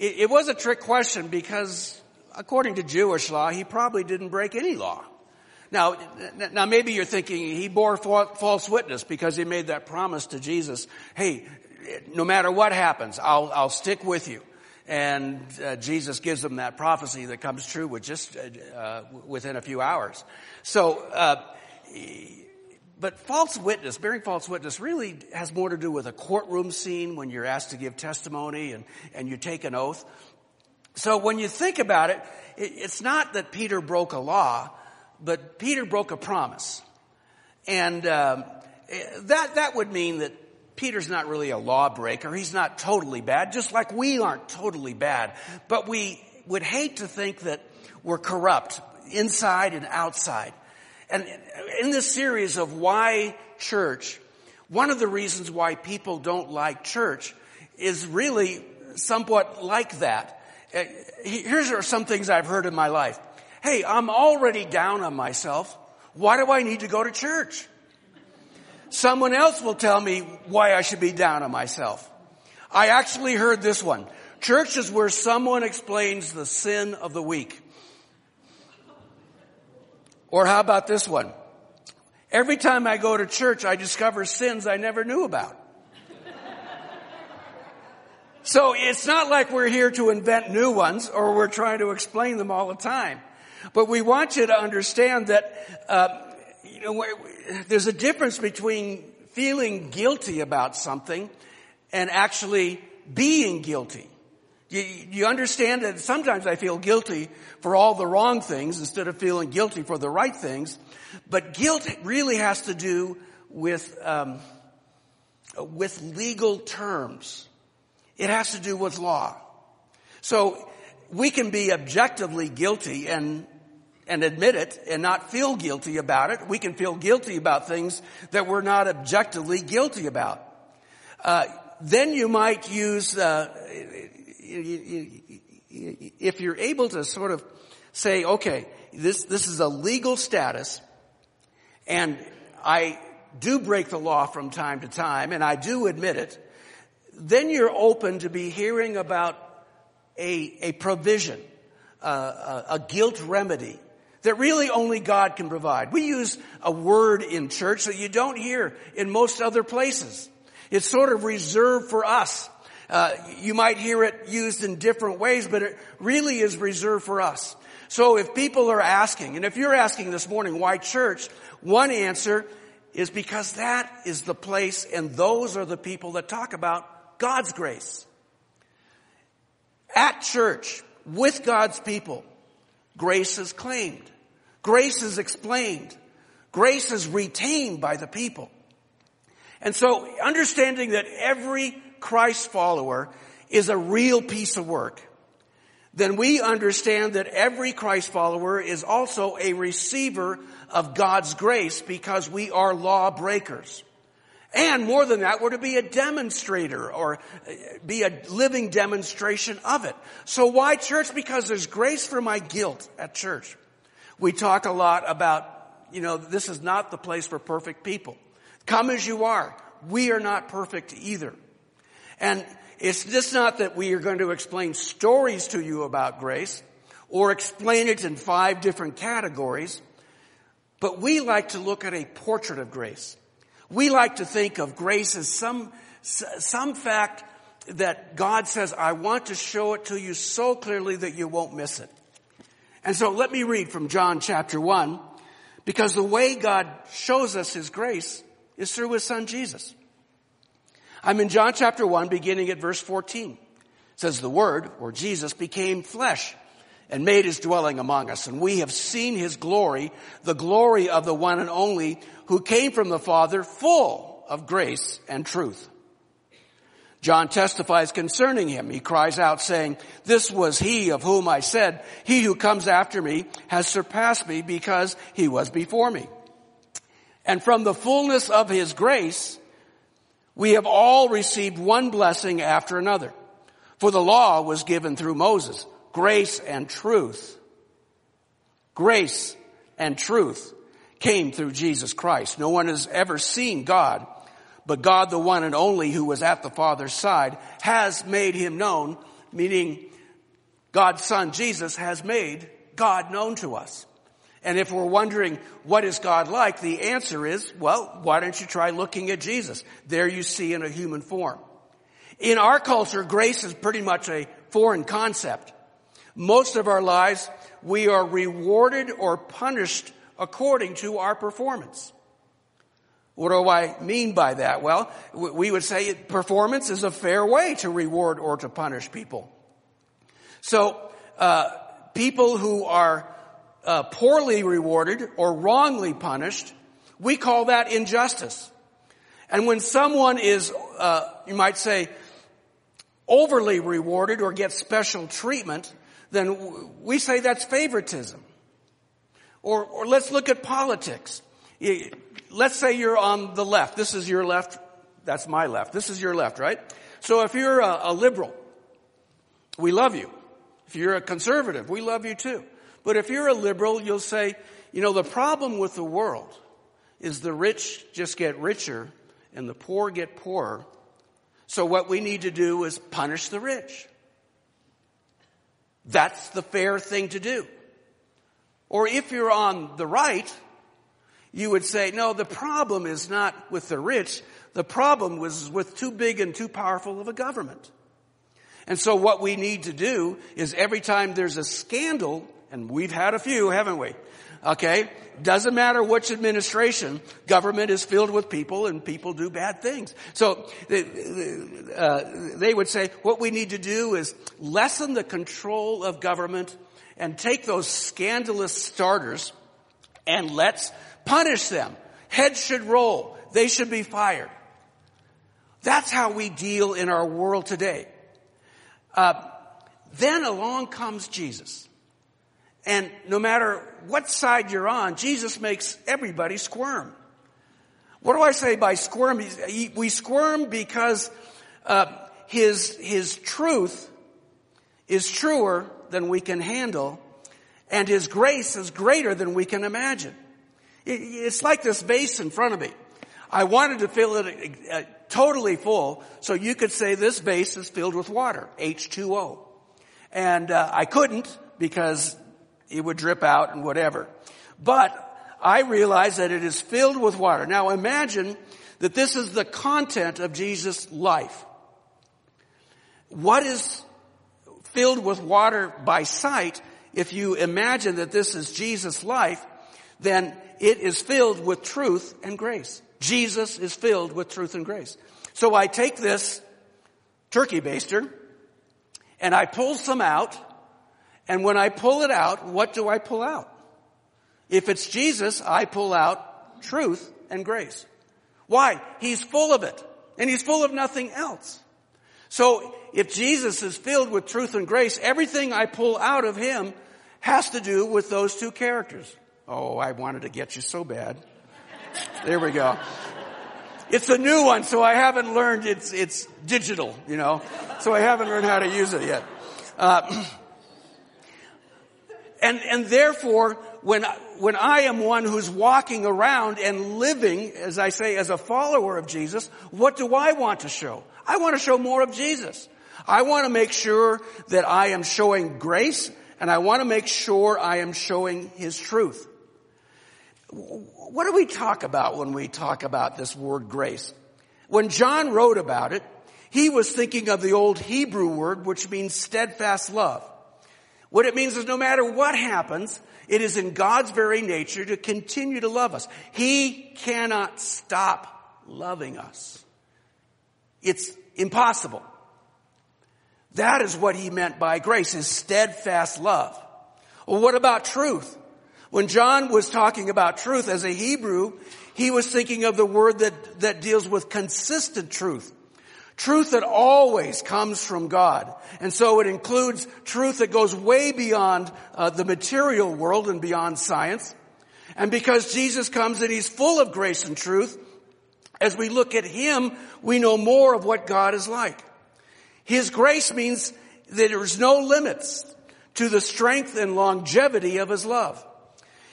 it, it was a trick question because according to Jewish law, he probably didn't break any law. Now, now maybe you're thinking he bore false witness because he made that promise to Jesus. Hey, no matter what happens, I'll, I'll stick with you. And uh, Jesus gives them that prophecy that comes true with just uh, uh within a few hours. So, uh, but false witness, bearing false witness really has more to do with a courtroom scene when you're asked to give testimony and, and you take an oath. So when you think about it, it's not that Peter broke a law, but Peter broke a promise. And um, that, that would mean that Peter's not really a lawbreaker. He's not totally bad, just like we aren't totally bad. But we would hate to think that we're corrupt inside and outside. And in this series of why church, one of the reasons why people don't like church is really somewhat like that. Uh, here's some things I've heard in my life. Hey, I'm already down on myself. Why do I need to go to church? Someone else will tell me why I should be down on myself. I actually heard this one. Church is where someone explains the sin of the week. Or how about this one? Every time I go to church, I discover sins I never knew about. so it's not like we're here to invent new ones or we're trying to explain them all the time. But we want you to understand that, uh, you know, there's a difference between feeling guilty about something and actually being guilty. You, you understand that sometimes I feel guilty for all the wrong things instead of feeling guilty for the right things. But guilt really has to do with, um, with legal terms. It has to do with law. So we can be objectively guilty and and admit it and not feel guilty about it. We can feel guilty about things that we're not objectively guilty about. Uh, then you might use uh, if you're able to sort of say, okay, this, this is a legal status and I do break the law from time to time and I do admit it, then you're open to be hearing about a, a provision, uh, a, a guilt remedy that really only God can provide. We use a word in church that you don't hear in most other places. It's sort of reserved for us. Uh, you might hear it used in different ways, but it really is reserved for us. So if people are asking, and if you're asking this morning, why church? One answer is because that is the place and those are the people that talk about God's grace. At church, with God's people, grace is claimed. Grace is explained. Grace is retained by the people. And so understanding that every Christ follower is a real piece of work, then we understand that every Christ follower is also a receiver of God's grace because we are law breakers. And more than that, we're to be a demonstrator or uh, be a living demonstration of it. So why church? Because there's grace for my guilt at church. We talk a lot about, you know, this is not the place for perfect people. Come as you are. We are not perfect either. And it's just not that we are going to explain stories to you about grace or explain it in five different categories, but we like to look at a portrait of grace. We like to think of grace as some, some fact that God says, I want to show it to you so clearly that you won't miss it. And so let me read from John chapter 1, because the way God shows us His grace is through His Son Jesus. I'm in John chapter 1 beginning at verse 14. It says the word, or Jesus, became flesh and made his dwelling among us. And we have seen his glory, the glory of the one and only who came from the Father full of grace and truth. John testifies concerning him. He cries out saying, this was he of whom I said, he who comes after me has surpassed me because he was before me. And from the fullness of his grace, we have all received one blessing after another. For the law was given through Moses. Grace and truth. Grace and truth came through Jesus Christ. No one has ever seen God, but God, the one and only who was at the Father's side, has made him known. meaning God's son Jesus has made God known to us. And if we're wondering what is God like, the answer is, well, why don't you try looking at Jesus? There you see in a human form. In our culture, grace is pretty much a foreign concept. Most of our lives, we are rewarded or punished according to our performance. What do I mean by that? Well, we would say performance is a fair way to reward or to punish people. So, uh, people who are uh, poorly rewarded or wrongly punished, we call that injustice. And when someone is, uh, you might say, overly rewarded or gets special treatment, then we say that's favoritism. Or, or let's look at politics. Let's say you're on the left. This is your left. That's my left. This is your left, right? So if you're a, a liberal, we love you. If you're a conservative, we love you too. But if you're a liberal, you'll say, you know, the problem with the world is the rich just get richer and the poor get poorer. So what we need to do is punish the rich. That's the fair thing to do. Or if you're on the right, you would say, no, the problem is not with the rich. The problem was with too big and too powerful of a government. And so what we need to do is every time there's a scandal, and we've had a few, haven't we? Okay? Doesn't matter which administration, government is filled with people and people do bad things. So uh, they would say what we need to do is lessen the control of government and take those scandalous starters and let's punish them. Heads should roll. They should be fired. That's how we deal in our world today. Uh, then along comes Jesus. And no matter what side you're on, Jesus makes everybody squirm. What do I say by squirm? We squirm because uh, his his truth is truer than we can handle, and his grace is greater than we can imagine. It's like this vase in front of me. I wanted to fill it uh, totally full, so you could say this vase is filled with water, H2O. And uh, I couldn't because it would drip out and whatever. But I realize that it is filled with water. Now imagine that this is the content of Jesus' life. What is filled with water by sight, if you imagine that this is Jesus' life, then it is filled with truth and grace. Jesus is filled with truth and grace. So I take this turkey baster and I pull some out and when I pull it out, what do I pull out? If it's Jesus, I pull out truth and grace. Why? He's full of it. And he's full of nothing else. So if Jesus is filled with truth and grace, everything I pull out of him has to do with those two characters. Oh, I wanted to get you so bad. There we go. It's a new one, so I haven't learned it's, it's digital, you know, so I haven't learned how to use it yet. Uh, and, and therefore, when, when I am one who's walking around and living, as I say, as a follower of Jesus, what do I want to show? I want to show more of Jesus. I want to make sure that I am showing grace and I want to make sure I am showing His truth. What do we talk about when we talk about this word grace? When John wrote about it, he was thinking of the old Hebrew word which means steadfast love. What it means is no matter what happens, it is in God's very nature to continue to love us. He cannot stop loving us. It's impossible. That is what he meant by grace, is steadfast love. Well, what about truth? When John was talking about truth as a Hebrew, he was thinking of the word that, that deals with consistent truth. Truth that always comes from God. And so it includes truth that goes way beyond uh, the material world and beyond science. And because Jesus comes and he's full of grace and truth, as we look at him, we know more of what God is like. His grace means that there's no limits to the strength and longevity of his love.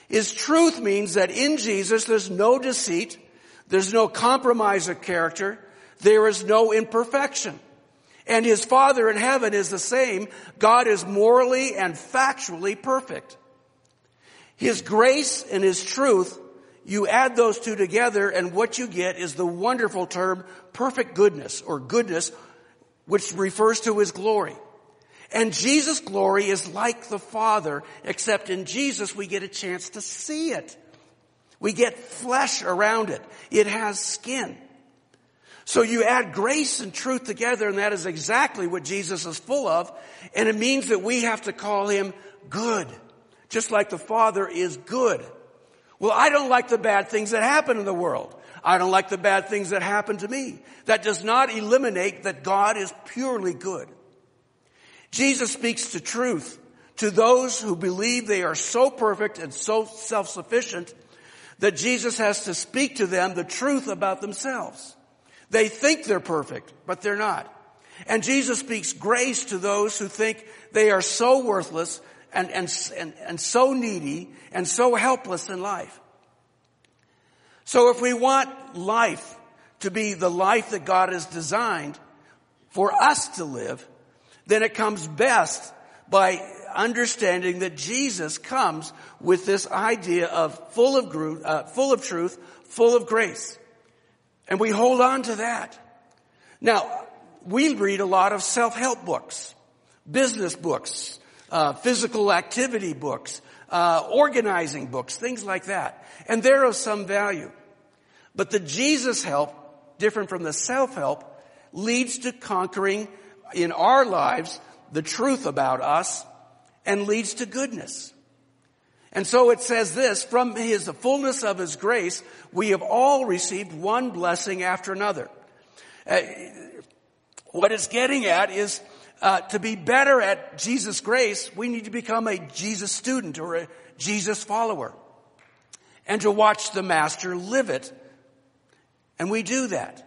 His truth means that in Jesus there's no deceit, there's no compromise of character, there is no imperfection. And his Father in heaven is the same. God is morally and factually perfect. His grace and his truth, you add those two together and what you get is the wonderful term perfect goodness or goodness, which refers to his glory. And Jesus' glory is like the Father, except in Jesus we get a chance to see it. We get flesh around it. It has skin. So you add grace and truth together and that is exactly what Jesus is full of. And it means that we have to call him good. Just like the Father is good. Well, I don't like the bad things that happen in the world. I don't like the bad things that happen to me. That does not eliminate that God is purely good. Jesus speaks to truth to those who believe they are so perfect and so self-sufficient that Jesus has to speak to them the truth about themselves. They think they're perfect, but they're not. And Jesus speaks grace to those who think they are so worthless and, and, and, and so needy and so helpless in life. So if we want life to be the life that God has designed for us to live, then it comes best by understanding that Jesus comes with this idea of full of, uh, full of truth, full of grace. And we hold on to that. Now, we read a lot of self-help books, business books, uh, physical activity books, uh, organizing books, things like that. And they're of some value. But the Jesus help, different from the self-help, leads to conquering in our lives the truth about us and leads to goodness. And so it says this, from his, the fullness of his grace, we have all received one blessing after another. Uh, what it's getting at is uh, to be better at Jesus' grace, we need to become a Jesus student or a Jesus follower. And to watch the Master live it. And we do that.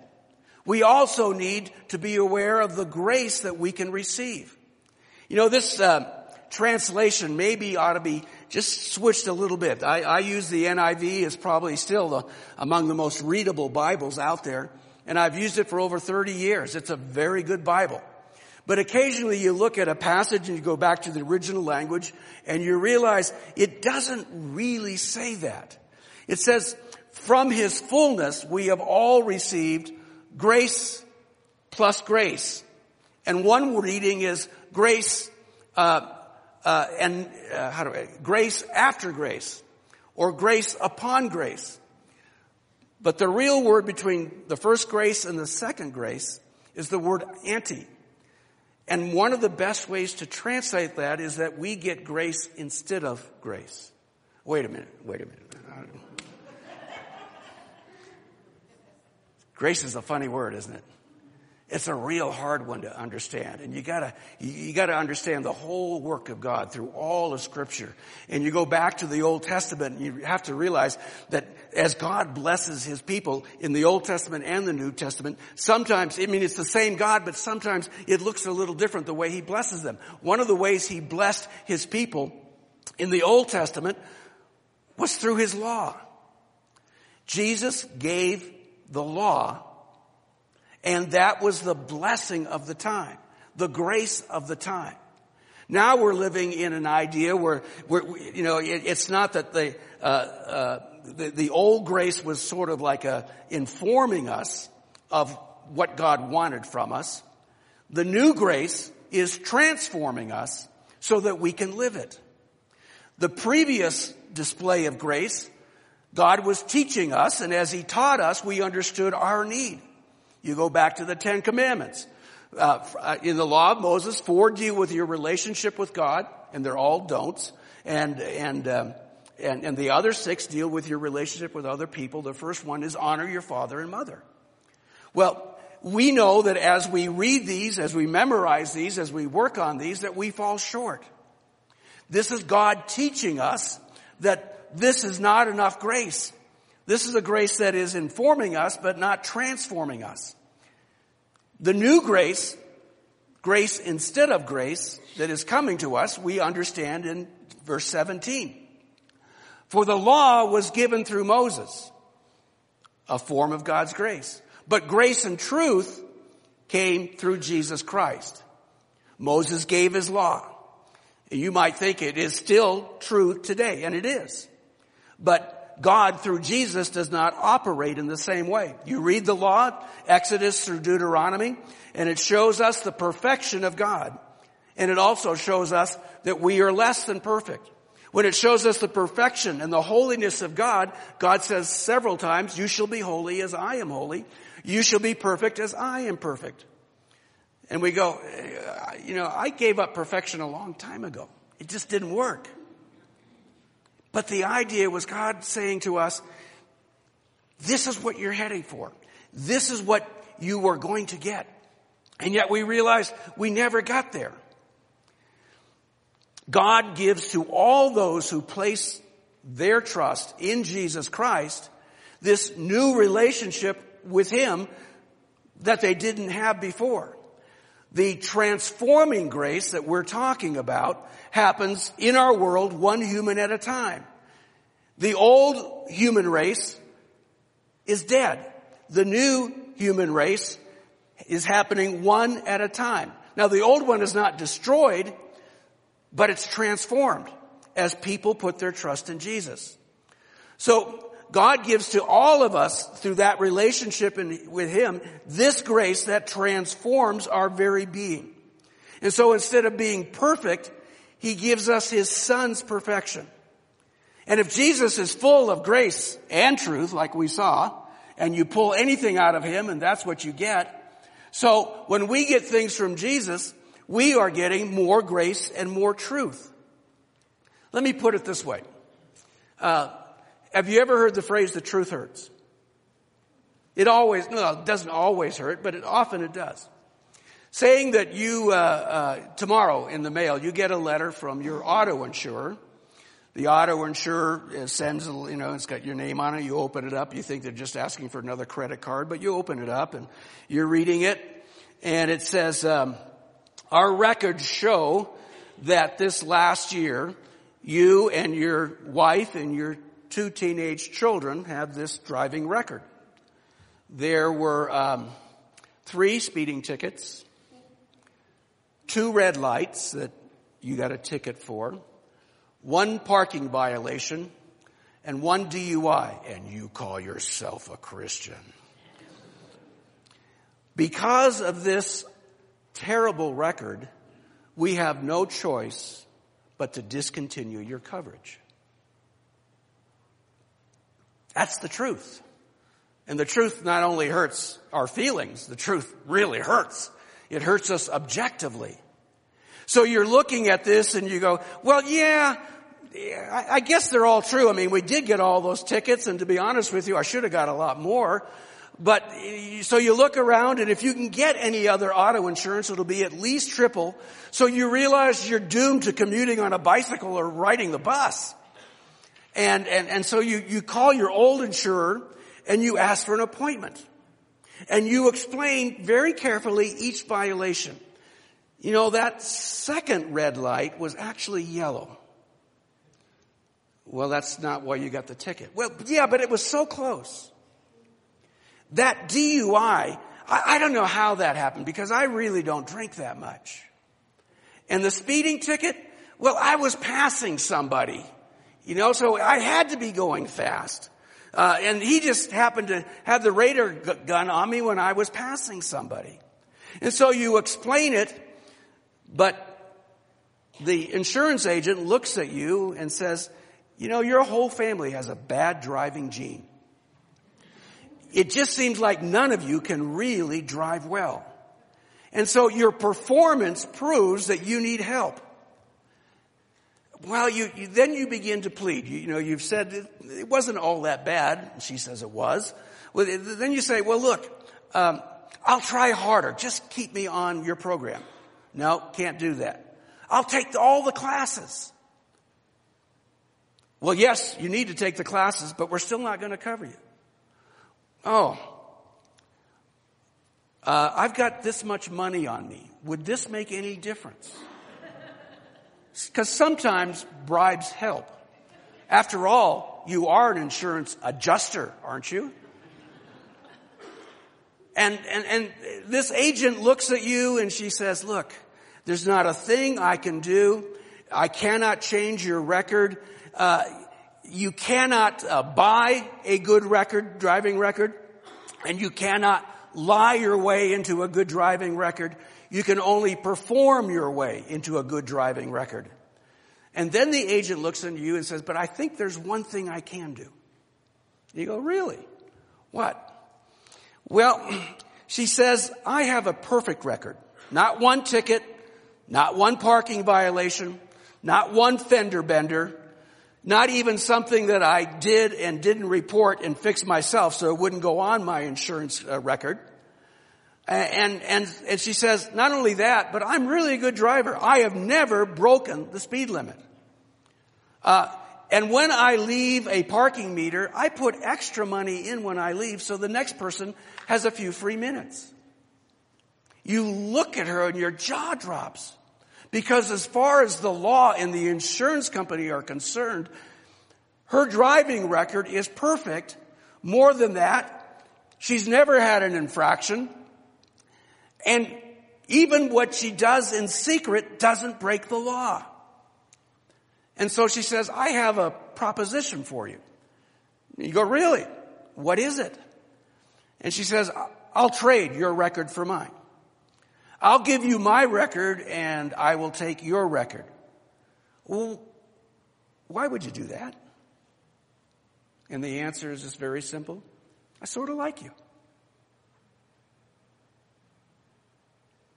We also need to be aware of the grace that we can receive. You know, this uh, translation maybe ought to be just switched a little bit. I, I use the NIV as probably still the, among the most readable Bibles out there, and I've used it for over 30 years. It's a very good Bible. But occasionally you look at a passage and you go back to the original language and you realize it doesn't really say that. It says, from his fullness we have all received grace plus grace. And one reading is grace, uh, uh, and uh, how do I, grace after grace, or grace upon grace. But the real word between the first grace and the second grace is the word anti. And one of the best ways to translate that is that we get grace instead of grace. Wait a minute, wait a minute. Grace is a funny word, isn't it? It's a real hard one to understand. And you gotta, you gotta understand the whole work of God through all of scripture. And you go back to the Old Testament and you have to realize that as God blesses his people in the Old Testament and the New Testament, sometimes, I mean, it's the same God, but sometimes it looks a little different the way he blesses them. One of the ways he blessed his people in the Old Testament was through his law. Jesus gave the law. And that was the blessing of the time, the grace of the time. Now we're living in an idea where, you know, it, it's not that the, uh, uh, the, the old grace was sort of like a informing us of what God wanted from us. The new grace is transforming us so that we can live it. The previous display of grace God was teaching us, and as He taught us, we understood our need. You go back to the Ten Commandments. Uh, uh, in the law of Moses, four deal with your relationship with God, and they're all don'ts. And, and, um, and, and the other six deal with your relationship with other people. The first one is honor your father and mother. Well, we know that as we read these, as we memorize these, as we work on these, that we fall short. This is God teaching us that this is not enough grace. This is a grace that is informing us, but not transforming us. The new grace, grace instead of grace, that is coming to us, we understand in verse 17. For the law was given through Moses, a form of God's grace. But grace and truth came through Jesus Christ. Moses gave his law. And you might think it is still true today, and it is. But God through Jesus does not operate in the same way. You read the law, Exodus through Deuteronomy, and it shows us the perfection of God. And it also shows us that we are less than perfect. When it shows us the perfection and the holiness of God, God says several times, you shall be holy as I am holy. You shall be perfect as I am perfect. And we go, you know, I gave up perfection a long time ago. It just didn't work. But the idea was God saying to us, this is what you're heading for. This is what you were going to get. And yet we realized we never got there. God gives to all those who place their trust in Jesus Christ this new relationship with Him that they didn't have before. The transforming grace that we're talking about happens in our world one human at a time. The old human race is dead. The new human race is happening one at a time. Now the old one is not destroyed, but it's transformed as people put their trust in Jesus. So God gives to all of us through that relationship in, with Him this grace that transforms our very being. And so instead of being perfect, He gives us His Son's perfection. And if Jesus is full of grace and truth, like we saw, and you pull anything out of Him and that's what you get, so when we get things from Jesus, we are getting more grace and more truth. Let me put it this way. Uh, have you ever heard the phrase, the truth hurts? It always, no, it doesn't always hurt, but it often it does. Saying that you, uh, uh, tomorrow in the mail, you get a letter from your auto insurer. The auto insurer sends, you know, it's got your name on it. You open it up. You think they're just asking for another credit card, but you open it up and you're reading it and it says, um, our records show that this last year, you and your wife and your two teenage children have this driving record. There were um, three speeding tickets, two red lights that you got a ticket for, one parking violation, and one DUI, and you call yourself a Christian. Because of this terrible record, we have no choice but to discontinue your coverage. That's the truth. And the truth not only hurts our feelings, the truth really hurts. It hurts us objectively. So you're looking at this and you go, well, yeah, I guess they're all true. I mean, we did get all those tickets and to be honest with you, I should have got a lot more. But, so you look around and if you can get any other auto insurance, it'll be at least triple. So you realize you're doomed to commuting on a bicycle or riding the bus. And, and, and so you, you call your old insurer and you ask for an appointment. And you explain very carefully each violation. You know, that second red light was actually yellow. Well, that's not why you got the ticket. Well, yeah, but it was so close. That DUI, I, I don't know how that happened because I really don't drink that much. And the speeding ticket, well, I was passing somebody you know, so I had to be going fast. Uh, and he just happened to have the radar gun on me when I was passing somebody. And so you explain it, but the insurance agent looks at you and says, you know, your whole family has a bad driving gene. It just seems like none of you can really drive well. And so your performance proves that you need help. Well, you, you, then you begin to plead. You, you know, you've said it, it, wasn't all that bad. She says it was. Well, then you say, well, look, um, I'll try harder. Just keep me on your program. No, can't do that. I'll take all the classes. Well, yes, you need to take the classes, but we're still not going to cover you. Oh, uh, I've got this much money on me. Would this make any difference? Because sometimes bribes help. After all, you are an insurance adjuster, aren't you? And, and, and this agent looks at you and she says, look, there's not a thing I can do. I cannot change your record. Uh, you cannot uh, buy a good record, driving record, and you cannot lie your way into a good driving record. You can only perform your way into a good driving record. And then the agent looks at you and says, but I think there's one thing I can do. You go, really? What? Well, she says, I have a perfect record. Not one ticket, not one parking violation, not one fender bender, not even something that I did and didn't report and fix myself so it wouldn't go on my insurance uh, record. And, and, and she says, not only that, but I'm really a good driver. I have never broken the speed limit. Uh, and when I leave a parking meter, I put extra money in when I leave so the next person has a few free minutes. You look at her and your jaw drops. Because as far as the law and the insurance company are concerned, her driving record is perfect. More than that, she's never had an infraction. And even what she does in secret doesn't break the law. And so she says, I have a proposition for you. You go, really? What is it? And she says, I'll trade your record for mine. I'll give you my record and I will take your record. Well, why would you do that? And the answer is just very simple. I sort of like you.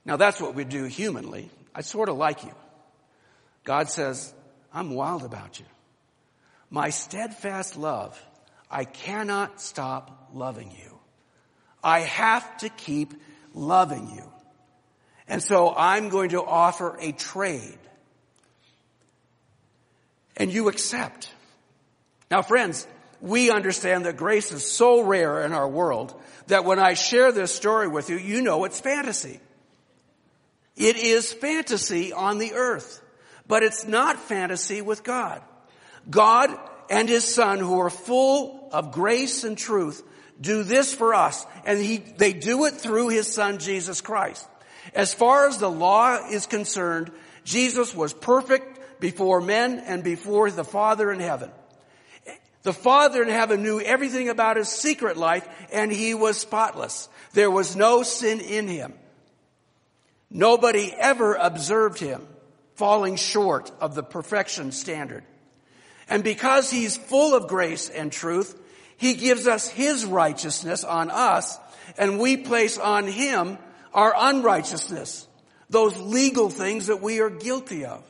Now that's what we do humanly. I sort of like you. God says, I'm wild about you. My steadfast love, I cannot stop loving you. I have to keep loving you. And so I'm going to offer a trade. And you accept. Now friends, we understand that grace is so rare in our world that when I share this story with you, you know it's fantasy. It is fantasy on the earth, but it's not fantasy with God. God and His Son who are full of grace and truth do this for us and he, they do it through His Son Jesus Christ. As far as the law is concerned, Jesus was perfect before men and before the Father in heaven. The Father in heaven knew everything about his secret life and he was spotless. There was no sin in him. Nobody ever observed him falling short of the perfection standard. And because he's full of grace and truth, he gives us his righteousness on us and we place on him our unrighteousness, those legal things that we are guilty of.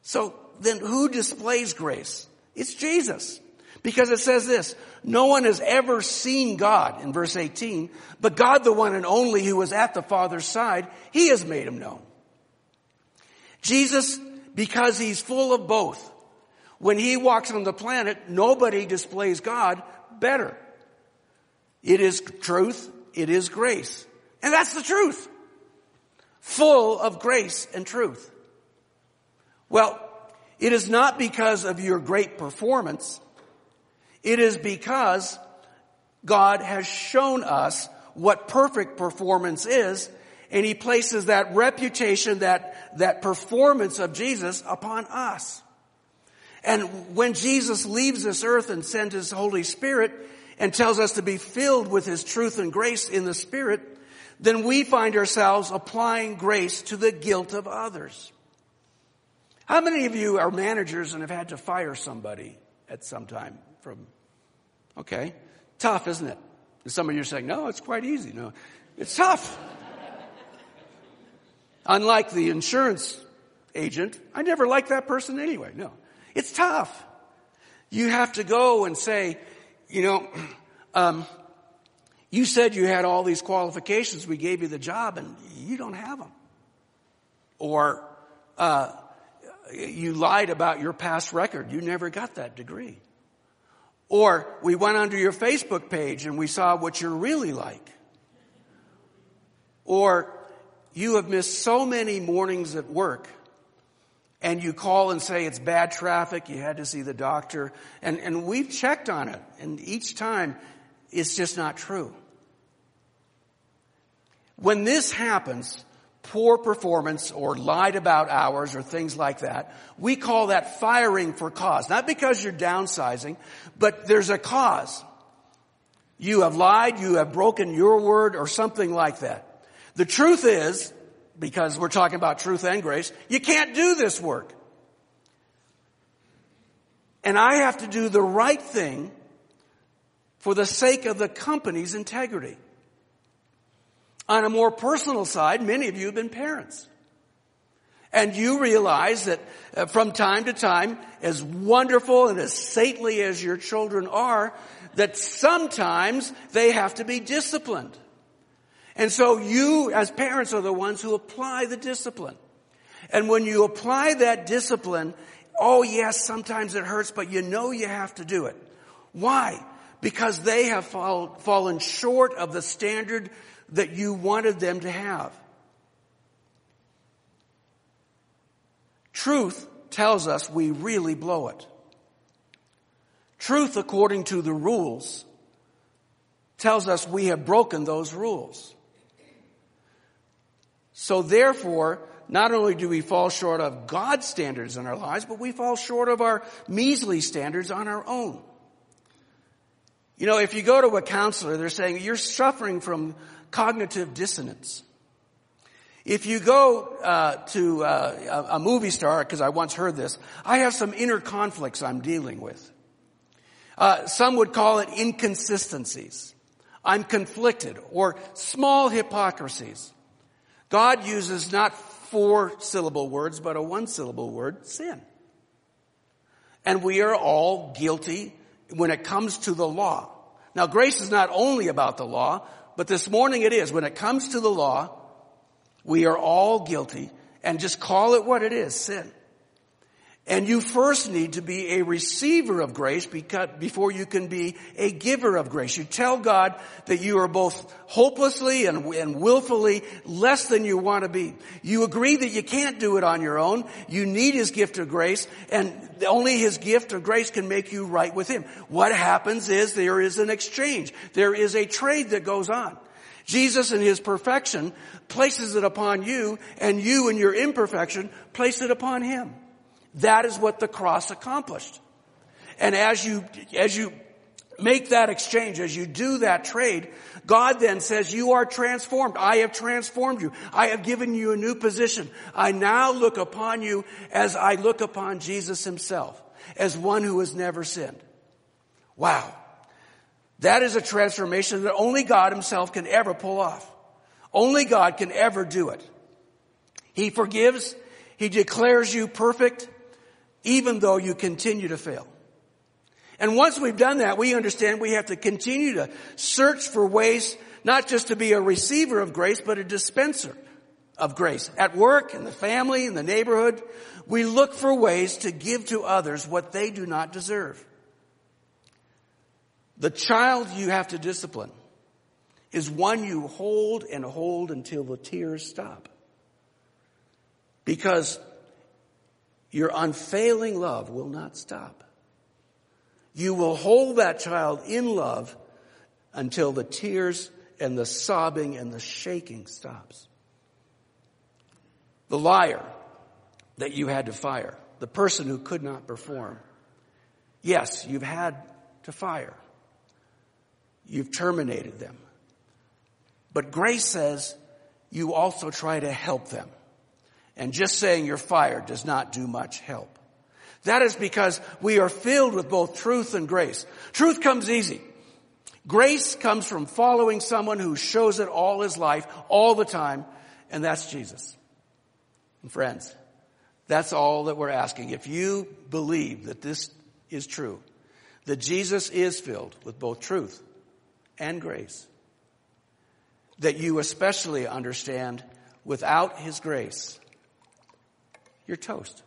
So then who displays grace? It's Jesus. Because it says this, no one has ever seen God in verse 18, but God the one and only who was at the Father's side, He has made Him known. Jesus, because He's full of both, when He walks on the planet, nobody displays God better. It is truth it is grace. And that's the truth. Full of grace and truth. Well, it is not because of your great performance. It is because God has shown us what perfect performance is and he places that reputation, that, that performance of Jesus upon us. And when Jesus leaves this earth and sends his Holy Spirit, and tells us to be filled with His truth and grace in the Spirit, then we find ourselves applying grace to the guilt of others. How many of you are managers and have had to fire somebody at some time from, okay, tough, isn't it? And some of you are saying, no, it's quite easy. No, it's tough. Unlike the insurance agent, I never liked that person anyway. No, it's tough. You have to go and say, you know, um, you said you had all these qualifications. We gave you the job and you don't have them. Or, uh, you lied about your past record. You never got that degree. Or we went onto your Facebook page and we saw what you're really like. Or you have missed so many mornings at work and you call and say it's bad traffic, you had to see the doctor, and, and we've checked on it, and each time it's just not true. When this happens, poor performance or lied about hours or things like that, we call that firing for cause. Not because you're downsizing, but there's a cause. You have lied, you have broken your word or something like that. The truth is, because we're talking about truth and grace, you can't do this work. And I have to do the right thing for the sake of the company's integrity. On a more personal side, many of you have been parents. And you realize that uh, from time to time, as wonderful and as saintly as your children are, that sometimes they have to be disciplined. And so you as parents are the ones who apply the discipline. And when you apply that discipline, oh yes, sometimes it hurts, but you know you have to do it. Why? Because they have fall, fallen short of the standard that you wanted them to have. Truth tells us we really blow it. Truth, according to the rules, tells us we have broken those rules. So therefore, not only do we fall short of God's standards in our lives, but we fall short of our measly standards on our own. You know, if you go to a counselor, they're saying you're suffering from cognitive dissonance. If you go uh, to uh, a movie star, because I once heard this, I have some inner conflicts I'm dealing with. Uh, some would call it inconsistencies. I'm conflicted or small hypocrisies. God uses not four syllable words, but a one syllable word, sin. And we are all guilty when it comes to the law. Now grace is not only about the law, but this morning it is. When it comes to the law, we are all guilty and just call it what it is, sin. And you first need to be a receiver of grace before you can be a giver of grace. You tell God that you are both hopelessly and, and willfully less than you want to be. You agree that you can't do it on your own. You need His gift of grace and only His gift of grace can make you right with Him. What happens is there is an exchange. There is a trade that goes on. Jesus in His perfection places it upon you and you in your imperfection place it upon Him. That is what the cross accomplished. And as you, as you make that exchange, as you do that trade, God then says, you are transformed. I have transformed you. I have given you a new position. I now look upon you as I look upon Jesus himself, as one who has never sinned. Wow. That is a transformation that only God himself can ever pull off. Only God can ever do it. He forgives. He declares you perfect even though you continue to fail. And once we've done that, we understand we have to continue to search for ways not just to be a receiver of grace, but a dispenser of grace. At work, in the family, in the neighborhood, we look for ways to give to others what they do not deserve. The child you have to discipline is one you hold and hold until the tears stop. Because your unfailing love will not stop. You will hold that child in love until the tears and the sobbing and the shaking stops. The liar that you had to fire, the person who could not perform. Yes, you've had to fire. You've terminated them. But grace says you also try to help them. And just saying you're fired does not do much help. That is because we are filled with both truth and grace. Truth comes easy. Grace comes from following someone who shows it all his life, all the time, and that's Jesus. And friends, that's all that we're asking. If you believe that this is true, that Jesus is filled with both truth and grace, that you especially understand without his grace, you're toast.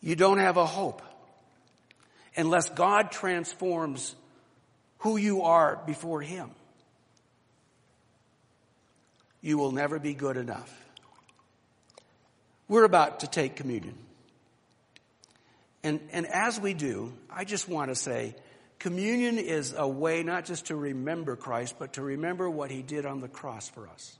You don't have a hope unless God transforms who you are before Him. You will never be good enough. We're about to take communion. And, and as we do, I just want to say, Communion is a way not just to remember Christ, but to remember what he did on the cross for us.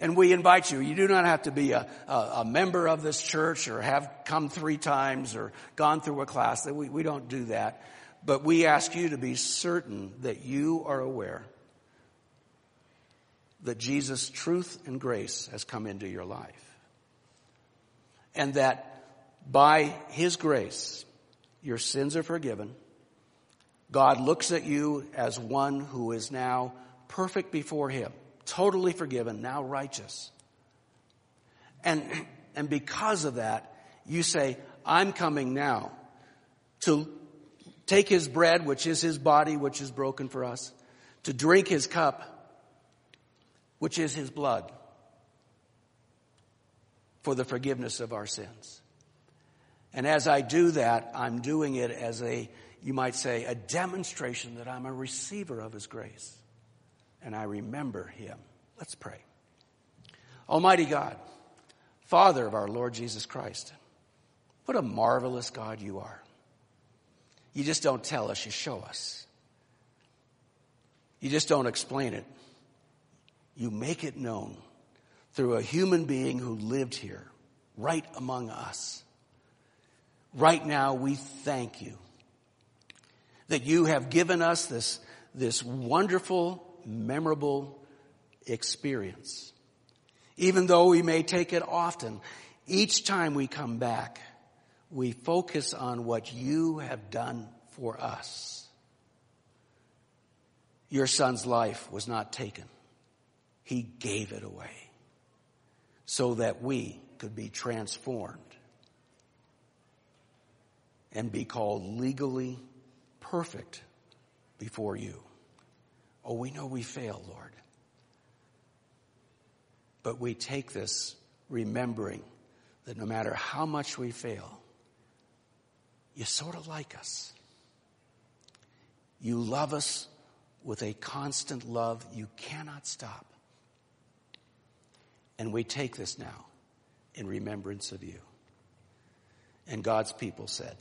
And we invite you, you do not have to be a, a, a member of this church or have come three times or gone through a class. We, we don't do that. But we ask you to be certain that you are aware that Jesus' truth and grace has come into your life. And that by His grace, your sins are forgiven. God looks at you as one who is now perfect before Him, totally forgiven, now righteous. And, and because of that, you say, I'm coming now to take His bread, which is His body, which is broken for us, to drink His cup, which is His blood for the forgiveness of our sins. And as I do that, I'm doing it as a, you might say, a demonstration that I'm a receiver of His grace. And I remember Him. Let's pray. Almighty God, Father of our Lord Jesus Christ, what a marvelous God you are. You just don't tell us, you show us. You just don't explain it. You make it known through a human being who lived here, right among us. Right now, we thank you that you have given us this, this wonderful, memorable experience. Even though we may take it often, each time we come back, we focus on what you have done for us. Your son's life was not taken. He gave it away so that we could be transformed and be called legally perfect before you. Oh, we know we fail, Lord. But we take this remembering that no matter how much we fail, you sort of like us. You love us with a constant love you cannot stop. And we take this now in remembrance of you. And God's people said,